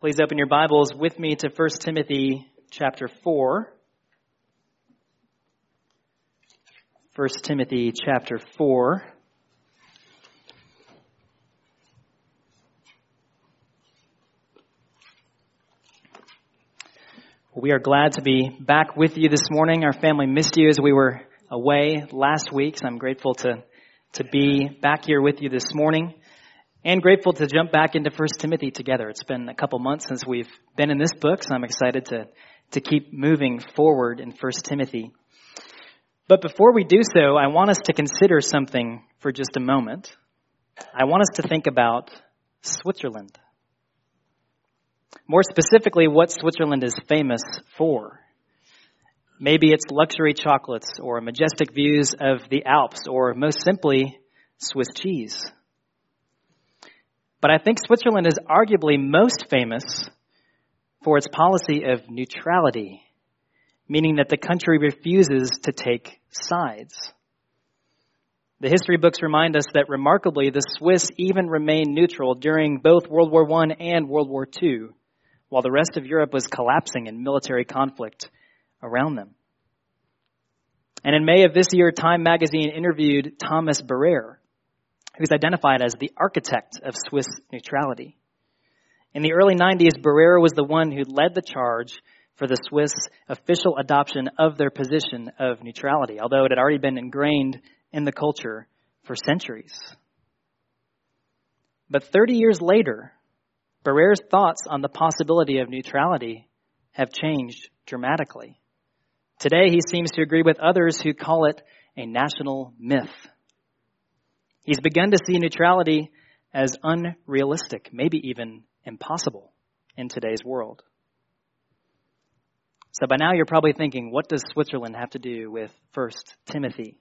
Please open your Bibles with me to 1 Timothy chapter 4. 1 Timothy chapter 4. We are glad to be back with you this morning. Our family missed you as we were away last week, so I'm grateful to, to be back here with you this morning and grateful to jump back into First Timothy together. It's been a couple months since we've been in this book, so I'm excited to, to keep moving forward in First Timothy. But before we do so, I want us to consider something for just a moment. I want us to think about Switzerland. More specifically, what Switzerland is famous for. Maybe it's luxury chocolates or majestic views of the Alps or most simply, Swiss cheese. But I think Switzerland is arguably most famous for its policy of neutrality, meaning that the country refuses to take sides. The history books remind us that remarkably, the Swiss even remained neutral during both World War I and World War II, while the rest of Europe was collapsing in military conflict around them. And in May of this year, Time magazine interviewed Thomas Barrere, who's identified as the architect of Swiss neutrality. In the early 90s, Barrere was the one who led the charge for the Swiss official adoption of their position of neutrality, although it had already been ingrained in the culture for centuries. But 30 years later, Barrere's thoughts on the possibility of neutrality have changed dramatically. Today, he seems to agree with others who call it a national myth. He's begun to see neutrality as unrealistic, maybe even impossible in today's world. So by now you're probably thinking, what does Switzerland have to do with 1 Timothy?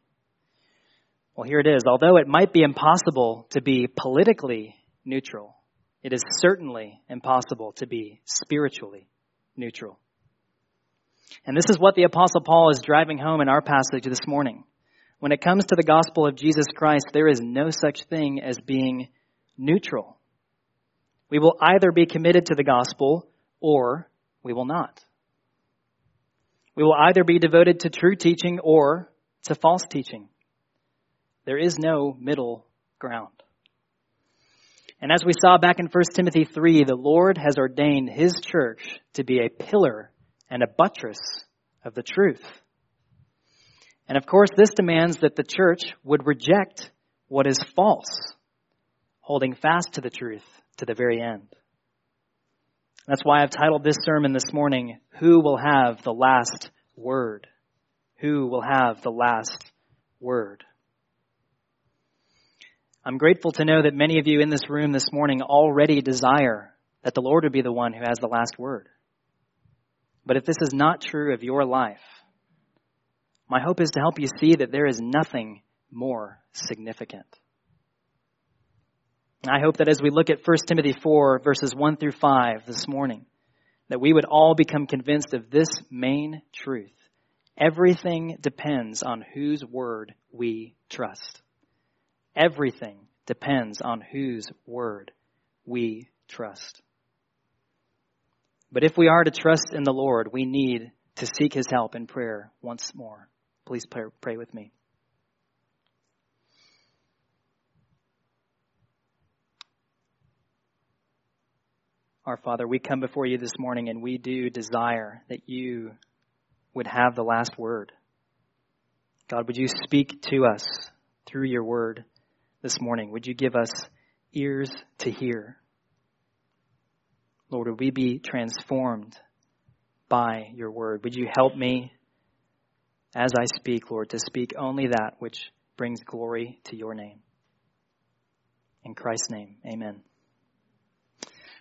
Well, here it is. Although it might be impossible to be politically neutral, it is certainly impossible to be spiritually neutral. And this is what the apostle Paul is driving home in our passage this morning. When it comes to the gospel of Jesus Christ, there is no such thing as being neutral. We will either be committed to the gospel or we will not. We will either be devoted to true teaching or to false teaching. There is no middle ground. And as we saw back in 1 Timothy 3, the Lord has ordained His church to be a pillar and a buttress of the truth. And of course, this demands that the church would reject what is false, holding fast to the truth to the very end. That's why I've titled this sermon this morning, Who Will Have the Last Word? Who will have the last word? I'm grateful to know that many of you in this room this morning already desire that the Lord would be the one who has the last word. But if this is not true of your life, my hope is to help you see that there is nothing more significant. I hope that as we look at 1 Timothy 4, verses 1 through 5 this morning, that we would all become convinced of this main truth. Everything depends on whose word we trust. Everything depends on whose word we trust. But if we are to trust in the Lord, we need to seek his help in prayer once more. Please pray, pray with me. Our Father, we come before you this morning and we do desire that you would have the last word. God, would you speak to us through your word this morning? Would you give us ears to hear? Lord, would we be transformed by your word? Would you help me as I speak, Lord, to speak only that which brings glory to your name. In Christ's name, amen.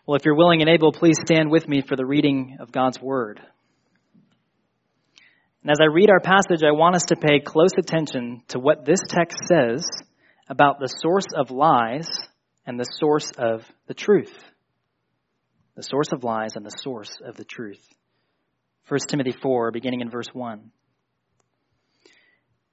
Well, if you're willing and able, please stand with me for the reading of God's Word. And as I read our passage, I want us to pay close attention to what this text says about the source of lies and the source of the truth. The source of lies and the source of the truth. 1 Timothy 4, beginning in verse 1.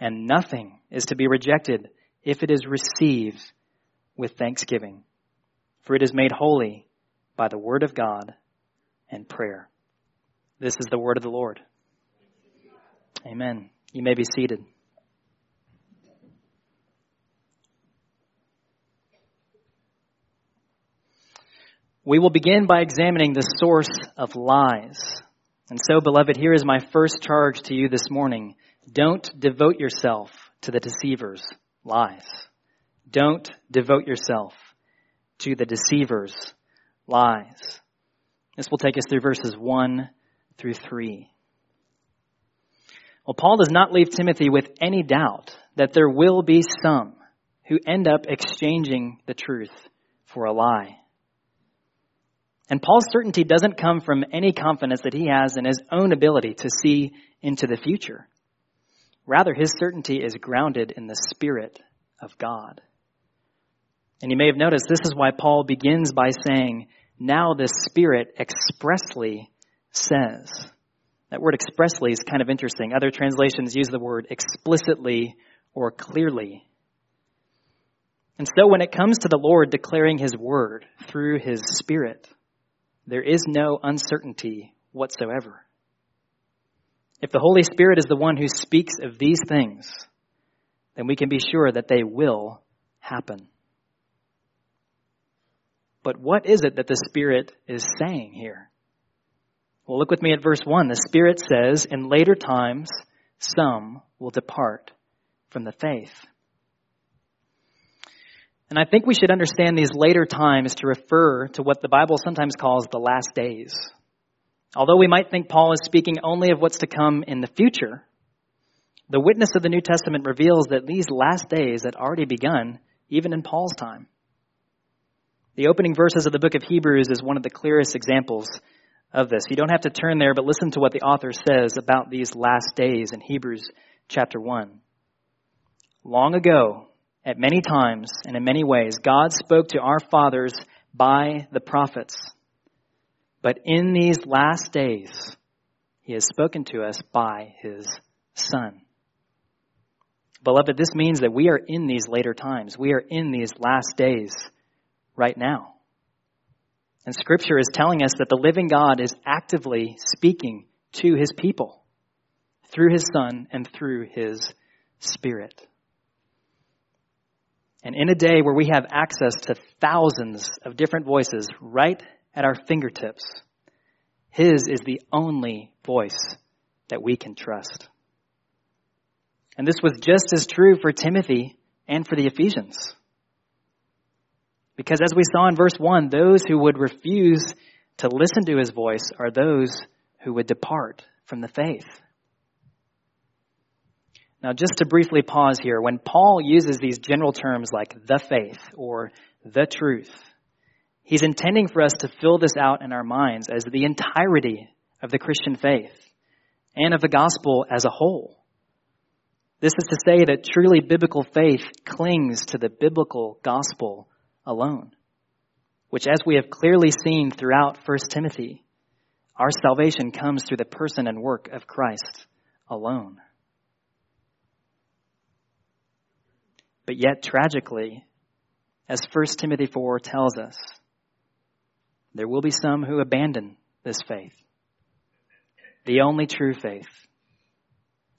and nothing is to be rejected if it is received with thanksgiving, for it is made holy by the word of God and prayer. This is the word of the Lord. Amen. You may be seated. We will begin by examining the source of lies. And so, beloved, here is my first charge to you this morning. Don't devote yourself to the deceiver's lies. Don't devote yourself to the deceiver's lies. This will take us through verses 1 through 3. Well, Paul does not leave Timothy with any doubt that there will be some who end up exchanging the truth for a lie. And Paul's certainty doesn't come from any confidence that he has in his own ability to see into the future. Rather, his certainty is grounded in the Spirit of God. And you may have noticed this is why Paul begins by saying, Now the Spirit expressly says. That word expressly is kind of interesting. Other translations use the word explicitly or clearly. And so when it comes to the Lord declaring his word through his Spirit, there is no uncertainty whatsoever. If the Holy Spirit is the one who speaks of these things, then we can be sure that they will happen. But what is it that the Spirit is saying here? Well, look with me at verse 1. The Spirit says, In later times, some will depart from the faith. And I think we should understand these later times to refer to what the Bible sometimes calls the last days. Although we might think Paul is speaking only of what's to come in the future, the witness of the New Testament reveals that these last days had already begun even in Paul's time. The opening verses of the book of Hebrews is one of the clearest examples of this. You don't have to turn there, but listen to what the author says about these last days in Hebrews chapter 1. Long ago, at many times and in many ways, God spoke to our fathers by the prophets. But in these last days, He has spoken to us by His Son. Beloved, this means that we are in these later times. We are in these last days right now. And Scripture is telling us that the living God is actively speaking to His people through His Son and through His Spirit. And in a day where we have access to thousands of different voices right at our fingertips, His is the only voice that we can trust. And this was just as true for Timothy and for the Ephesians. Because as we saw in verse 1, those who would refuse to listen to his voice are those who would depart from the faith. Now, just to briefly pause here, when Paul uses these general terms like the faith or the truth, he's intending for us to fill this out in our minds as the entirety of the Christian faith and of the gospel as a whole. This is to say that truly biblical faith clings to the biblical gospel alone, which, as we have clearly seen throughout 1 Timothy, our salvation comes through the person and work of Christ alone. But yet, tragically, as 1 Timothy 4 tells us, there will be some who abandon this faith, the only true faith,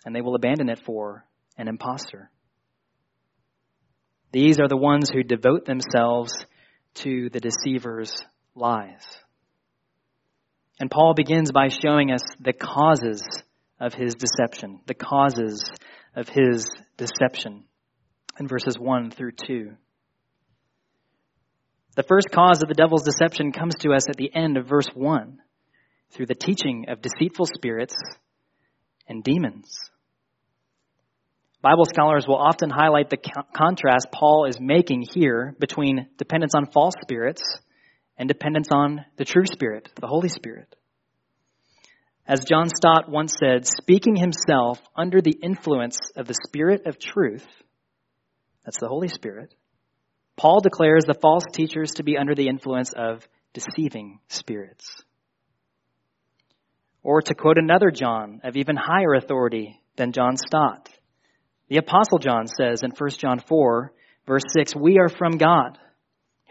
and they will abandon it for an impostor. These are the ones who devote themselves to the deceiver's lies. And Paul begins by showing us the causes of his deception, the causes of his deception in verses 1 through 2. The first cause of the devil's deception comes to us at the end of verse 1 through the teaching of deceitful spirits and demons. Bible scholars will often highlight the contrast Paul is making here between dependence on false spirits and dependence on the true Spirit, the Holy Spirit. As John Stott once said, speaking himself under the influence of the Spirit of truth, that's the Holy Spirit, Paul declares the false teachers to be under the influence of deceiving spirits. Or to quote another John of even higher authority than John Stott, the Apostle John says in 1 John 4, verse 6, We are from God.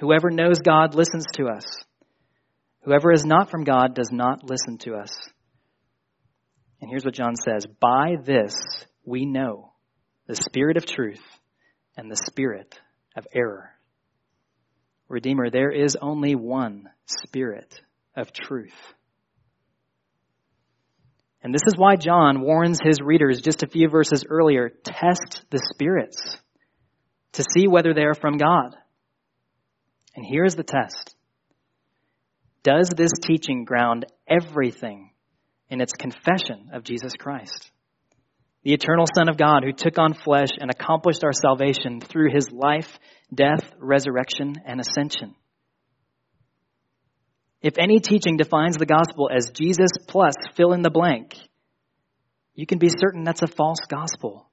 Whoever knows God listens to us. Whoever is not from God does not listen to us. And here's what John says By this we know the spirit of truth and the spirit of error. Redeemer, there is only one spirit of truth. And this is why John warns his readers just a few verses earlier test the spirits to see whether they are from God. And here's the test Does this teaching ground everything in its confession of Jesus Christ? The eternal Son of God who took on flesh and accomplished our salvation through his life, death, resurrection, and ascension. If any teaching defines the gospel as Jesus plus fill in the blank, you can be certain that's a false gospel.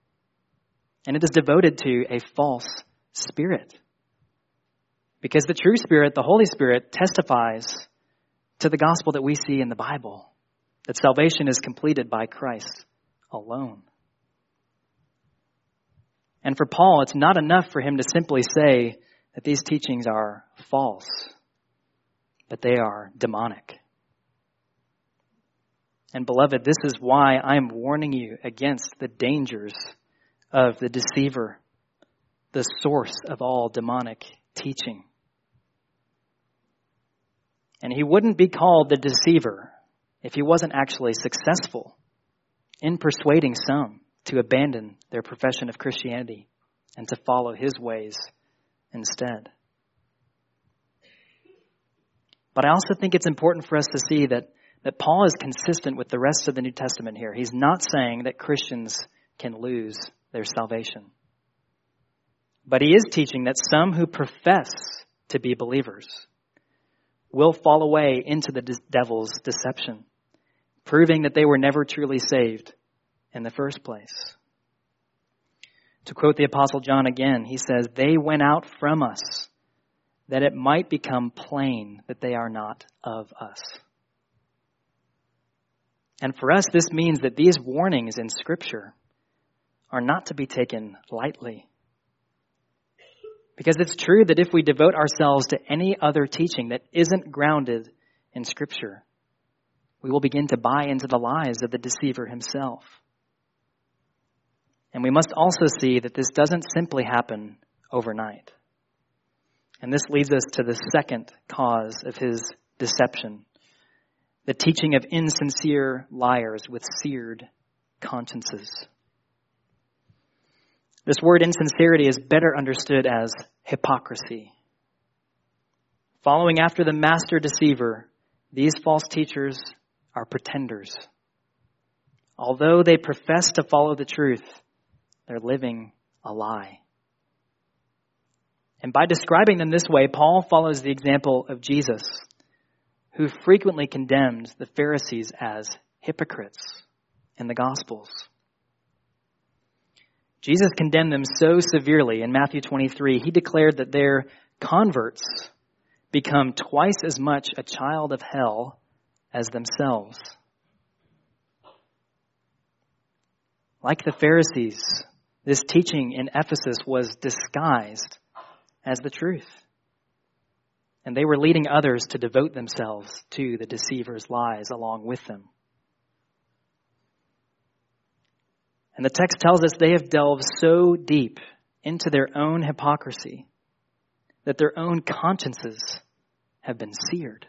And it is devoted to a false spirit. Because the true spirit, the Holy Spirit, testifies to the gospel that we see in the Bible that salvation is completed by Christ alone. And for Paul, it's not enough for him to simply say that these teachings are false but they are demonic. And beloved, this is why I'm warning you against the dangers of the deceiver, the source of all demonic teaching. And he wouldn't be called the deceiver if he wasn't actually successful in persuading some to abandon their profession of Christianity and to follow his ways instead. But I also think it's important for us to see that, that Paul is consistent with the rest of the New Testament here. He's not saying that Christians can lose their salvation. But he is teaching that some who profess to be believers will fall away into the devil's deception, proving that they were never truly saved in the first place. To quote the Apostle John again, he says, They went out from us that it might become plain that they are not of us. And for us, this means that these warnings in Scripture are not to be taken lightly. Because it's true that if we devote ourselves to any other teaching that isn't grounded in Scripture, we will begin to buy into the lies of the deceiver himself. And we must also see that this doesn't simply happen overnight. And this leads us to the second cause of his deception the teaching of insincere liars with seared consciences. This word insincerity is better understood as hypocrisy. Following after the master deceiver, these false teachers are pretenders. Although they profess to follow the truth, they're living a lie. And by describing them this way, Paul follows the example of Jesus, who frequently condemned the Pharisees as hypocrites in the Gospels. Jesus condemned them so severely in Matthew 23, he declared that their converts become twice as much a child of hell as themselves. Like the Pharisees, this teaching in Ephesus was disguised as the truth. And they were leading others to devote themselves to the deceiver's lies along with them. And the text tells us they have delved so deep into their own hypocrisy that their own consciences have been seared.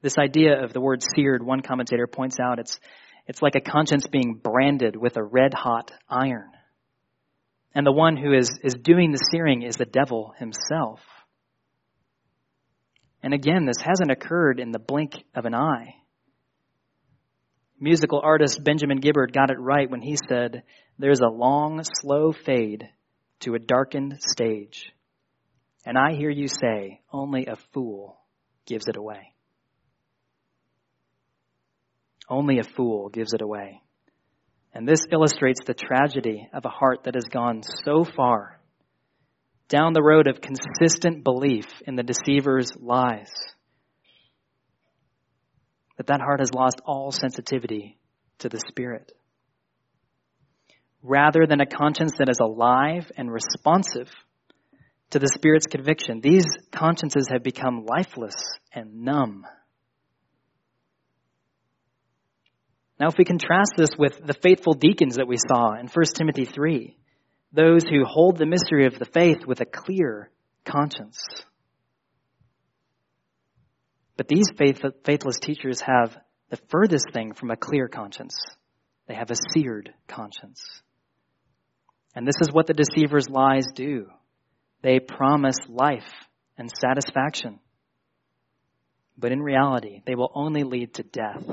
This idea of the word seared, one commentator points out, it's, it's like a conscience being branded with a red hot iron. And the one who is, is doing the searing is the devil himself. And again, this hasn't occurred in the blink of an eye. Musical artist Benjamin Gibbard got it right when he said, There's a long, slow fade to a darkened stage, And I hear you say, only a fool gives it away. Only a fool gives it away. And this illustrates the tragedy of a heart that has gone so far down the road of consistent belief in the deceiver's lies that that heart has lost all sensitivity to the Spirit. Rather than a conscience that is alive and responsive to the Spirit's conviction, these consciences have become lifeless and numb. Now, if we contrast this with the faithful deacons that we saw in 1 Timothy 3, those who hold the mystery of the faith with a clear conscience. But these faith, faithless teachers have the furthest thing from a clear conscience. They have a seared conscience. And this is what the deceiver's lies do. They promise life and satisfaction. But in reality, they will only lead to death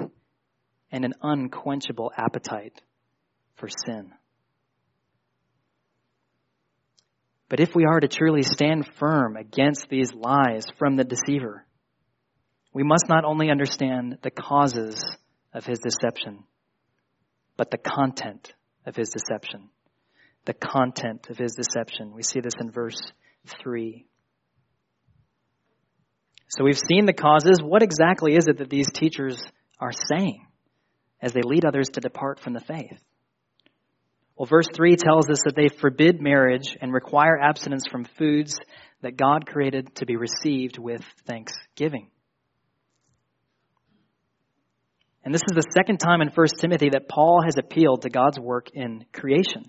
and an unquenchable appetite for sin. But if we are to truly stand firm against these lies from the deceiver, we must not only understand the causes of his deception, but the content of his deception. The content of his deception. We see this in verse 3. So we've seen the causes. What exactly is it that these teachers are saying? As they lead others to depart from the faith? Well, verse 3 tells us that they forbid marriage and require abstinence from foods that God created to be received with thanksgiving. And this is the second time in 1 Timothy that Paul has appealed to God's work in creation.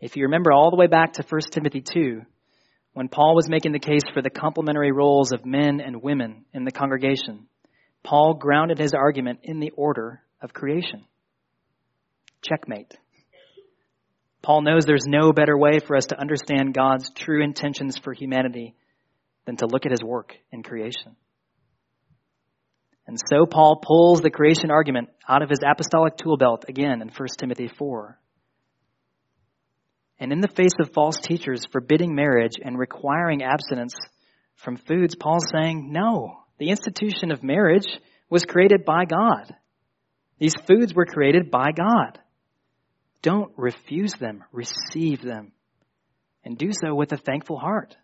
If you remember all the way back to 1 Timothy 2, when Paul was making the case for the complementary roles of men and women in the congregation, Paul grounded his argument in the order of creation. Checkmate. Paul knows there's no better way for us to understand God's true intentions for humanity than to look at his work in creation. And so Paul pulls the creation argument out of his apostolic tool belt again in 1 Timothy 4. And in the face of false teachers forbidding marriage and requiring abstinence from foods, Paul's saying, no, the institution of marriage was created by God. These foods were created by God. Don't refuse them, receive them, and do so with a thankful heart.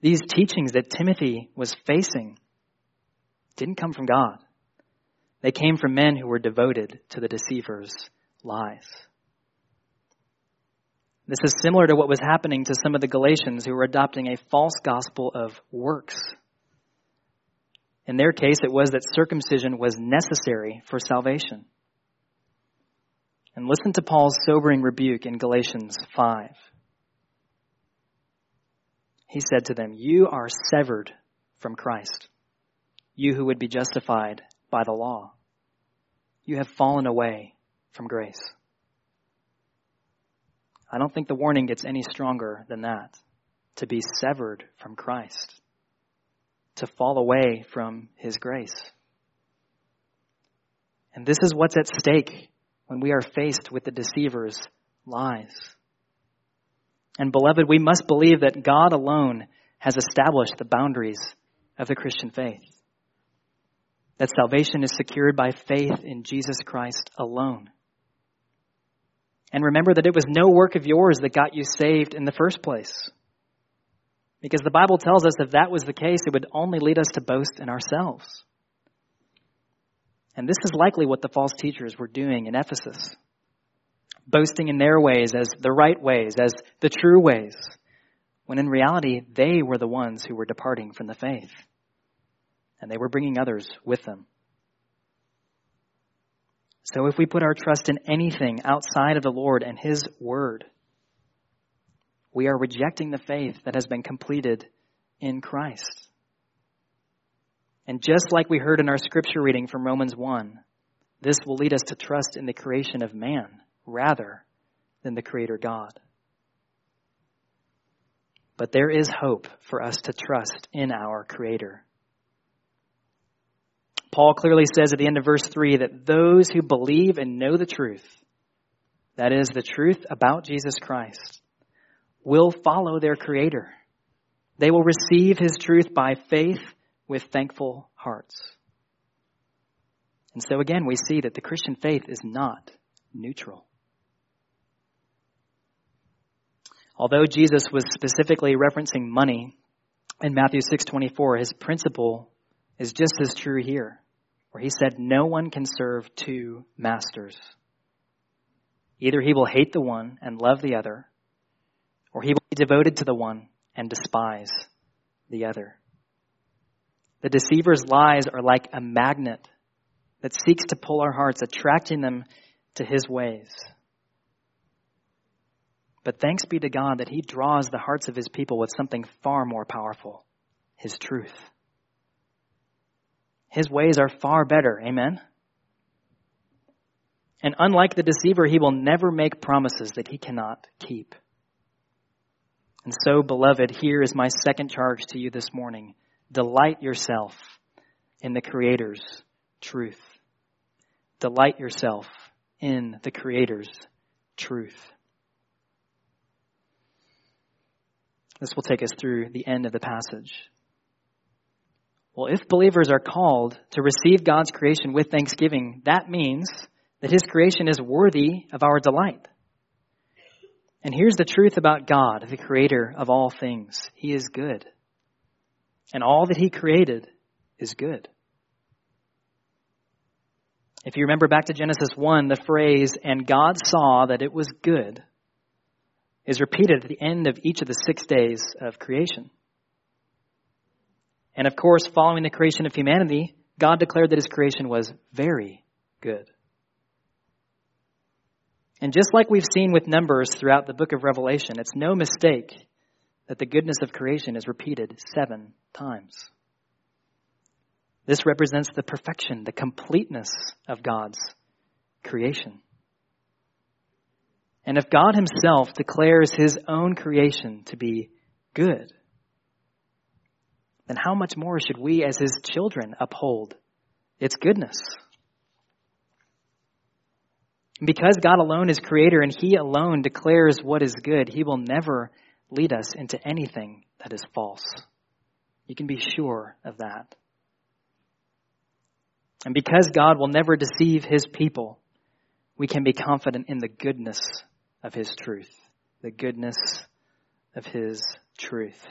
These teachings that Timothy was facing didn't come from God. They came from men who were devoted to the deceiver's lies. This is similar to what was happening to some of the Galatians who were adopting a false gospel of works. In their case, it was that circumcision was necessary for salvation. And listen to Paul's sobering rebuke in Galatians 5. He said to them, You are severed from Christ, you who would be justified by the law. You have fallen away from grace. I don't think the warning gets any stronger than that to be severed from Christ, to fall away from His grace. And this is what's at stake when we are faced with the deceiver's lies. And beloved, we must believe that God alone has established the boundaries of the Christian faith. That salvation is secured by faith in Jesus Christ alone. And remember that it was no work of yours that got you saved in the first place. Because the Bible tells us if that was the case, it would only lead us to boast in ourselves. And this is likely what the false teachers were doing in Ephesus. Boasting in their ways as the right ways, as the true ways, when in reality they were the ones who were departing from the faith. And they were bringing others with them. So if we put our trust in anything outside of the Lord and His Word, we are rejecting the faith that has been completed in Christ. And just like we heard in our scripture reading from Romans 1, this will lead us to trust in the creation of man rather than the Creator God. But there is hope for us to trust in our Creator. Paul clearly says at the end of verse 3 that those who believe and know the truth, that is, the truth about Jesus Christ, will follow their Creator. They will receive His truth by faith with thankful hearts. And so again, we see that the Christian faith is not neutral. Although Jesus was specifically referencing money in Matthew 6:24, his principle is just as true here, where he said no one can serve two masters. Either he will hate the one and love the other, or he will be devoted to the one and despise the other. The deceiver's lies are like a magnet that seeks to pull our hearts, attracting them to his ways. But thanks be to God that he draws the hearts of his people with something far more powerful his truth. His ways are far better. Amen? And unlike the deceiver, he will never make promises that he cannot keep. And so, beloved, here is my second charge to you this morning. Delight yourself in the Creator's truth. Delight yourself in the Creator's truth. This will take us through the end of the passage. Well, if believers are called to receive God's creation with thanksgiving, that means that His creation is worthy of our delight. And here's the truth about God, the creator of all things. He is good. And all that He created is good. If you remember back to Genesis 1, the phrase, and God saw that it was good, is repeated at the end of each of the six days of creation. And of course, following the creation of humanity, God declared that his creation was very good. And just like we've seen with Numbers throughout the book of Revelation, it's no mistake that the goodness of creation is repeated seven times. This represents the perfection, the completeness of God's creation. And if God Himself declares His own creation to be good, then how much more should we as His children uphold its goodness? Because God alone is creator and He alone declares what is good, He will never lead us into anything that is false. You can be sure of that. And because God will never deceive His people, we can be confident in the goodness of His truth. The goodness of His truth.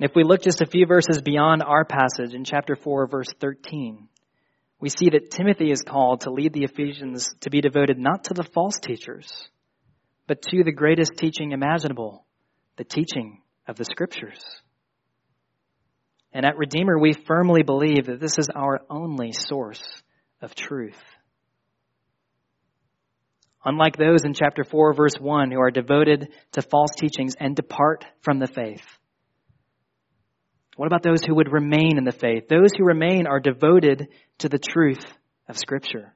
If we look just a few verses beyond our passage in chapter 4, verse 13, we see that Timothy is called to lead the Ephesians to be devoted not to the false teachers, but to the greatest teaching imaginable, the teaching of the Scriptures. And at Redeemer, we firmly believe that this is our only source of truth. Unlike those in chapter 4, verse 1, who are devoted to false teachings and depart from the faith. What about those who would remain in the faith? Those who remain are devoted to the truth of Scripture.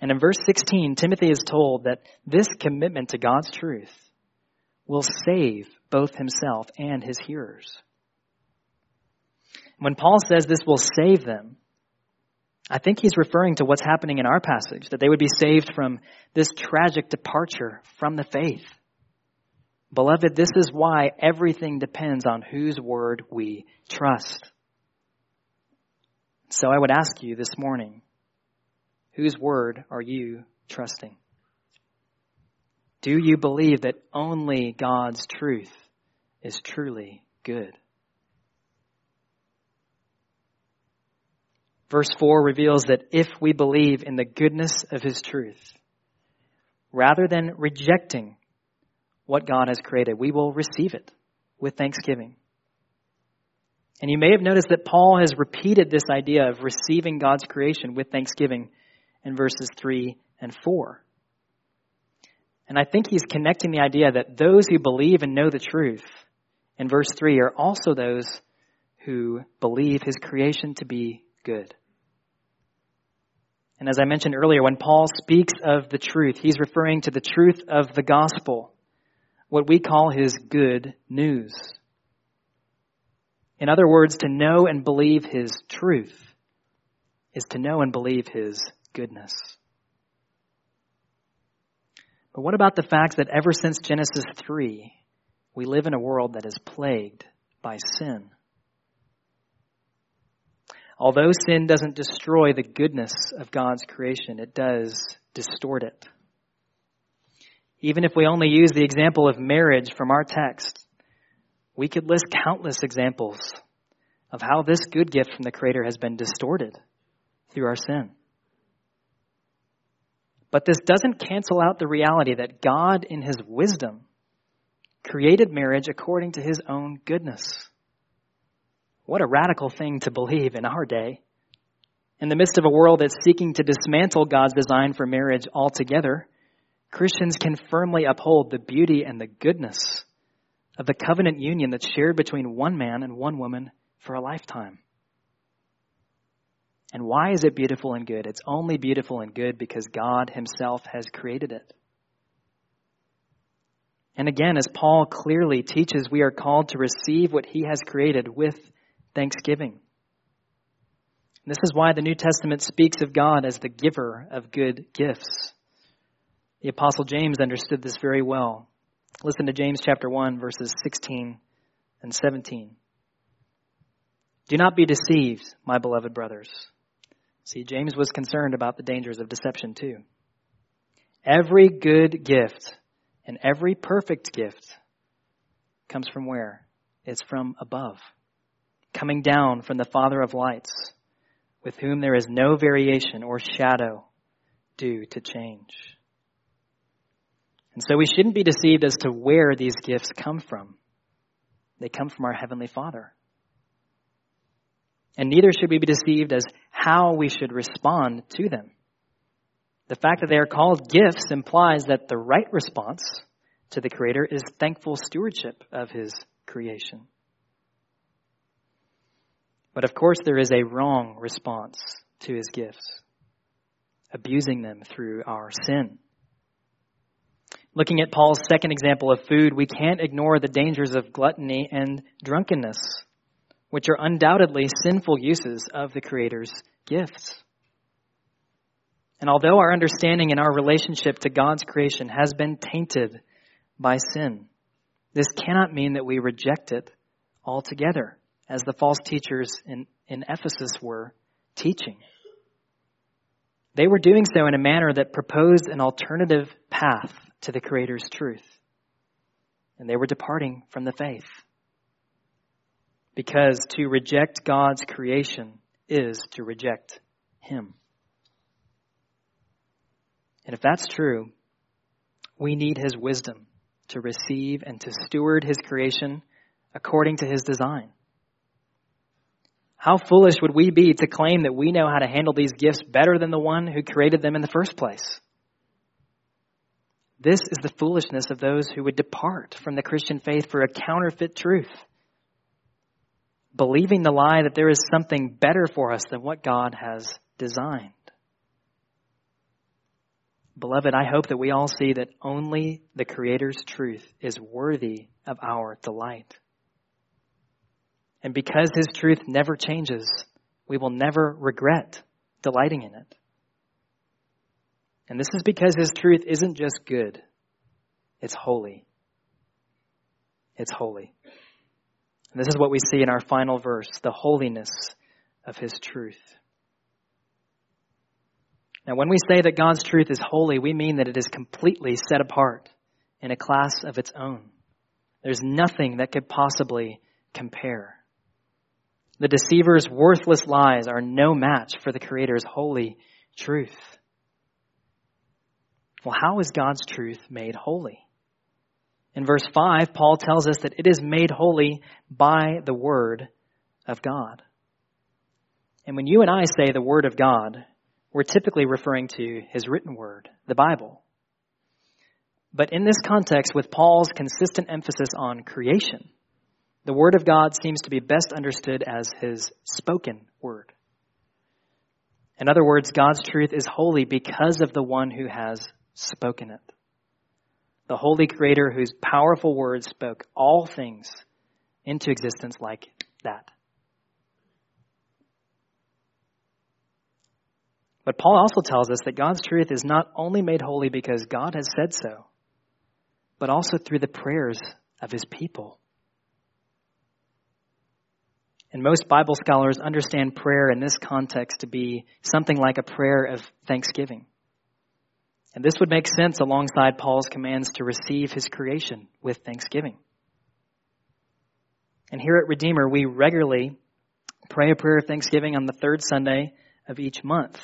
And in verse 16, Timothy is told that this commitment to God's truth will save both himself and his hearers. When Paul says this will save them, I think he's referring to what's happening in our passage, that they would be saved from this tragic departure from the faith. Beloved, this is why everything depends on whose word we trust. So I would ask you this morning, whose word are you trusting? Do you believe that only God's truth is truly good? Verse 4 reveals that if we believe in the goodness of His truth, rather than rejecting what God has created, we will receive it with thanksgiving. And you may have noticed that Paul has repeated this idea of receiving God's creation with thanksgiving in verses 3 and 4. And I think he's connecting the idea that those who believe and know the truth in verse 3 are also those who believe his creation to be good. And as I mentioned earlier, when Paul speaks of the truth, he's referring to the truth of the gospel, what we call his good news. In other words, to know and believe his truth is to know and believe his goodness. But what about the fact that ever since Genesis 3, we live in a world that is plagued by sin? Although sin doesn't destroy the goodness of God's creation, it does distort it. Even if we only use the example of marriage from our text, we could list countless examples of how this good gift from the Creator has been distorted through our sin. But this doesn't cancel out the reality that God, in His wisdom, created marriage according to His own goodness. What a radical thing to believe in our day. In the midst of a world that's seeking to dismantle God's design for marriage altogether, Christians can firmly uphold the beauty and the goodness of the covenant union that's shared between one man and one woman for a lifetime. And why is it beautiful and good? It's only beautiful and good because God Himself has created it. And again, as Paul clearly teaches, we are called to receive what He has created with thanksgiving. This is why the New Testament speaks of God as the giver of good gifts. The Apostle James understood this very well. Listen to James chapter 1, verses 16 and 17. Do not be deceived, my beloved brothers. See, James was concerned about the dangers of deception too. Every good gift and every perfect gift comes from where? It's from above, coming down from the Father of lights, with whom there is no variation or shadow due to change. And so we shouldn't be deceived as to where these gifts come from. They come from our Heavenly Father. And neither should we be deceived as how we should respond to them. The fact that they are called gifts implies that the right response to the Creator is thankful stewardship of His creation. But of course, there is a wrong response to His gifts, abusing them through our sin. Looking at Paul's second example of food, we can't ignore the dangers of gluttony and drunkenness, which are undoubtedly sinful uses of the Creator's gifts. And although our understanding and our relationship to God's creation has been tainted by sin, this cannot mean that we reject it altogether, as the false teachers in, in Ephesus were teaching. They were doing so in a manner that proposed an alternative path to the Creator's truth. And they were departing from the faith. Because to reject God's creation is to reject Him. And if that's true, we need His wisdom to receive and to steward His creation according to His design. How foolish would we be to claim that we know how to handle these gifts better than the one who created them in the first place? This is the foolishness of those who would depart from the Christian faith for a counterfeit truth, believing the lie that there is something better for us than what God has designed. Beloved, I hope that we all see that only the Creator's truth is worthy of our delight. And because His truth never changes, we will never regret delighting in it. And this is because His truth isn't just good, it's holy. It's holy. And this is what we see in our final verse the holiness of His truth. Now, when we say that God's truth is holy, we mean that it is completely set apart in a class of its own. There's nothing that could possibly compare. The deceiver's worthless lies are no match for the Creator's holy truth. Well, how is God's truth made holy? In verse 5, Paul tells us that it is made holy by the Word of God. And when you and I say the Word of God, we're typically referring to His written Word, the Bible. But in this context, with Paul's consistent emphasis on creation, the Word of God seems to be best understood as His spoken Word. In other words, God's truth is holy because of the one who has spoken it. The Holy Creator whose powerful words spoke all things into existence like that. But Paul also tells us that God's truth is not only made holy because God has said so, but also through the prayers of his people. And most Bible scholars understand prayer in this context to be something like a prayer of thanksgiving. And this would make sense alongside Paul's commands to receive his creation with thanksgiving. And here at Redeemer, we regularly pray a prayer of thanksgiving on the third Sunday of each month.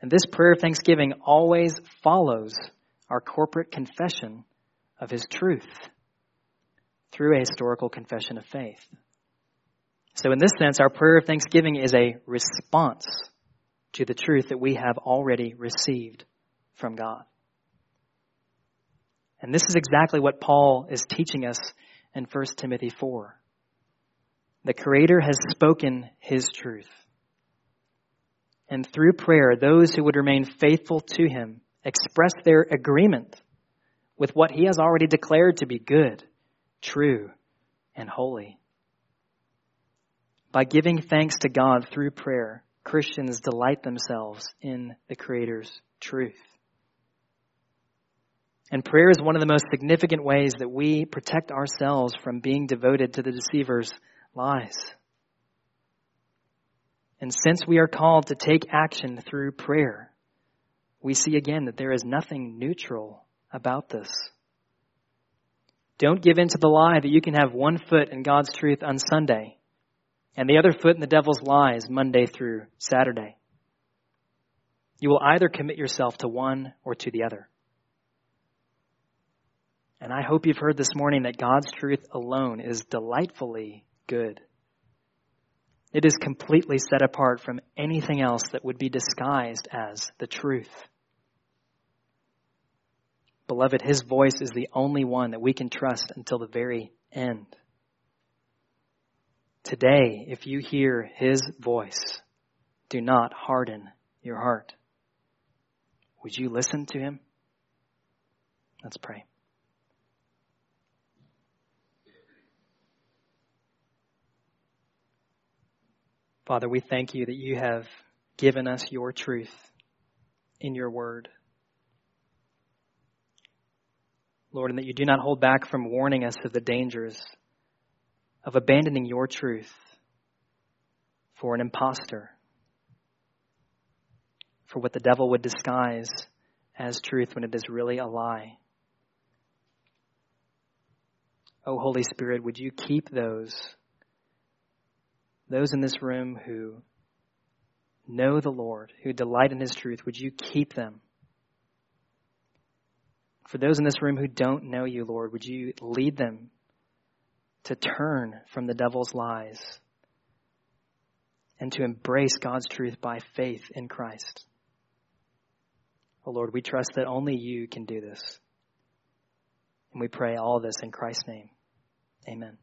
And this prayer of thanksgiving always follows our corporate confession of his truth through a historical confession of faith. So, in this sense, our prayer of thanksgiving is a response to the truth that we have already received from God. And this is exactly what Paul is teaching us in 1 Timothy 4. The Creator has spoken His truth. And through prayer, those who would remain faithful to Him express their agreement with what He has already declared to be good, true, and holy. By giving thanks to God through prayer, Christians delight themselves in the Creator's truth. And prayer is one of the most significant ways that we protect ourselves from being devoted to the deceiver's lies. And since we are called to take action through prayer, we see again that there is nothing neutral about this. Don't give in to the lie that you can have one foot in God's truth on Sunday and the other foot in the devil's lies Monday through Saturday. You will either commit yourself to one or to the other. And I hope you've heard this morning that God's truth alone is delightfully good. It is completely set apart from anything else that would be disguised as the truth. Beloved, His voice is the only one that we can trust until the very end. Today, if you hear His voice, do not harden your heart. Would you listen to Him? Let's pray. Father, we thank you that you have given us your truth in your word. Lord, and that you do not hold back from warning us of the dangers of abandoning your truth for an impostor, for what the devil would disguise as truth when it is really a lie. Oh, Holy Spirit, would you keep those those in this room who know the Lord, who delight in His truth, would you keep them? For those in this room who don't know you, Lord, would you lead them to turn from the devil's lies and to embrace God's truth by faith in Christ? Oh Lord, we trust that only you can do this. And we pray all this in Christ's name. Amen.